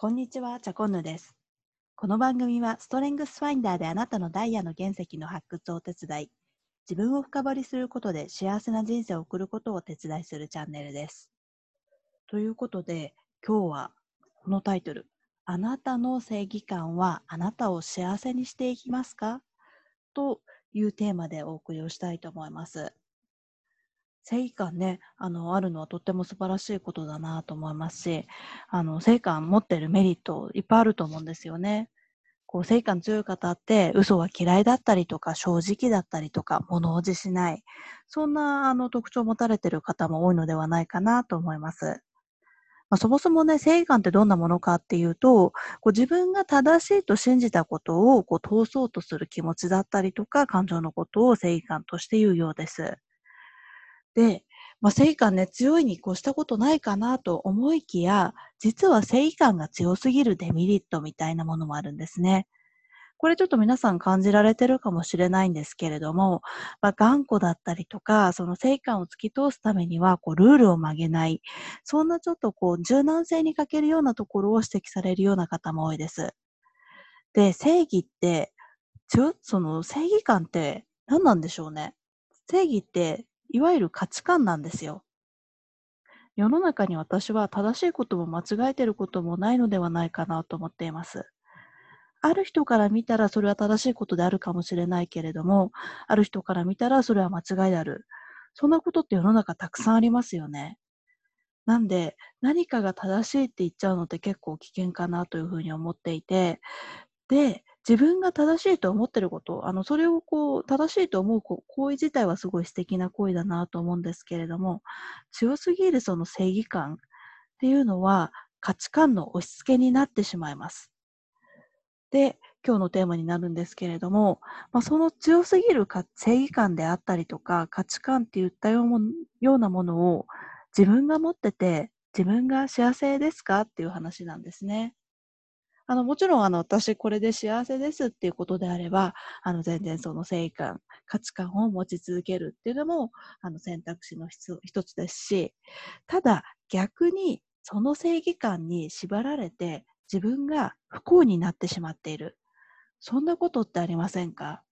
こんにちは、チャコンヌです。この番組はストレングスファインダーであなたのダイヤの原石の発掘をお手伝い、自分を深掘りすることで幸せな人生を送ることをお手伝いするチャンネルです。ということで、今日はこのタイトル、あなたの正義感はあなたを幸せにしていきますか？というテーマでお送りをしたいと思います。正義感ね、あの、あるのはとっても素晴らしいことだなと思いますし、あの、正義感持ってるメリットいっぱいあると思うんですよね。こう、正義感強い方って嘘は嫌いだったりとか、正直だったりとか、物おじしない。そんな、あの、特徴を持たれてる方も多いのではないかなと思います。まあ、そもそもね、正義感ってどんなものかっていうと、こう自分が正しいと信じたことをこう通そうとする気持ちだったりとか、感情のことを正義感として言うようです。で、まあ、正義感ね、強いに越したことないかなと思いきや、実は正義感が強すぎるデメリットみたいなものもあるんですね。これちょっと皆さん感じられてるかもしれないんですけれども、まあ、頑固だったりとか、その正義感を突き通すためには、こう、ルールを曲げない。そんなちょっとこう、柔軟性に欠けるようなところを指摘されるような方も多いです。で、正義って、ちょ、その正義感って何なんでしょうね。正義って、いわゆる価値観なんですよ。世の中に私は正しいことも間違えてることもないのではないかなと思っています。ある人から見たらそれは正しいことであるかもしれないけれども、ある人から見たらそれは間違いである。そんなことって世の中たくさんありますよね。なんで、何かが正しいって言っちゃうのって結構危険かなというふうに思っていて、で、自分が正しいと思ってること、あの、それをこう、正しいと思う行為自体はすごい素敵な行為だなと思うんですけれども、強すぎるその正義感っていうのは価値観の押し付けになってしまいます。で、今日のテーマになるんですけれども、まあ、その強すぎるか正義感であったりとか価値観っていったようなものを自分が持ってて自分が幸せですかっていう話なんですね。あの、もちろん、あの、私これで幸せですっていうことであれば、あの、全然その正義感、価値観を持ち続けるっていうのも、あの、選択肢の一つですし、ただ、逆に、その正義感に縛られて、自分が不幸になってしまっている。そんなことってありませんか？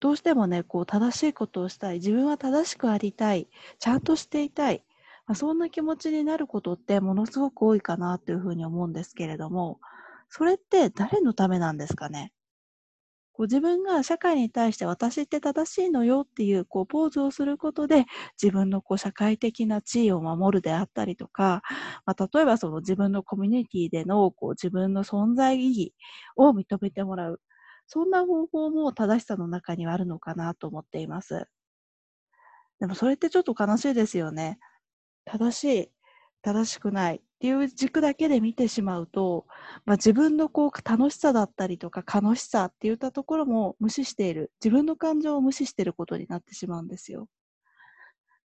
どうしてもね、こう、正しいことをしたい。自分は正しくありたい。ちゃんとしていたい。まあ、そんな気持ちになることってものすごく多いかなというふうに思うんですけれども、それって誰のためなんですかね？こう自分が社会に対して私って正しいのよっていうこうポーズをすることで自分のこう社会的な地位を守るであったりとか、まあ、例えばその自分のコミュニティでのこう自分の存在意義を認めてもらう。そんな方法も正しさの中にはあるのかなと思っています。でもそれってちょっと悲しいですよね。正しい、正しくないっていう軸だけで見てしまうと、まあ、自分のこう楽しさだったりとか楽しさっていったところも無視している、自分の感情を無視していることになってしまうんですよ。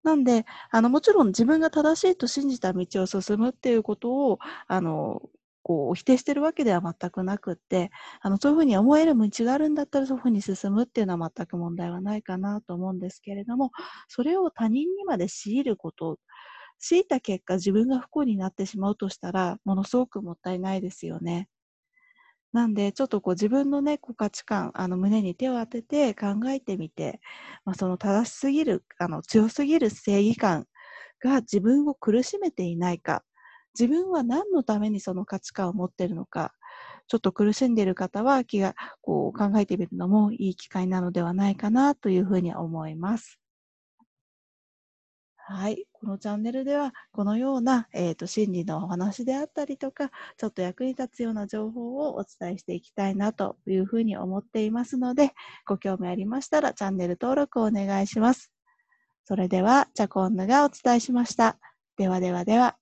なんで、あの、もちろん自分が正しいと信じた道を進むっていうことを、あの、こう否定してるわけでは全くなくってあのそういうふうに思える道があるんだったらそういうふうに進むっていうのは全く問題はないかなと思うんですけれどもそれを他人にまで強いること強いた結果自分が不幸になってしまうとしたらものすごくもったいないですよね。なんで、ちょっとこう自分のね、こう価値観、あの胸に手を当てて考えてみて、まあ、その正しすぎる、あの強すぎる正義感が自分を苦しめていないか、自分は何のためにその価値観を持っているのか、ちょっと苦しんでいる方は気がこう考えてみるのもいい機会なのではないかなというふうに思います。はい。このチャンネルでは、このような、えーと、心理のお話であったりとか、ちょっと役に立つような情報をお伝えしていきたいなというふうに思っていますので、ご興味ありましたらチャンネル登録をお願いします。それでは、チャコンヌがお伝えしました。ではではでは。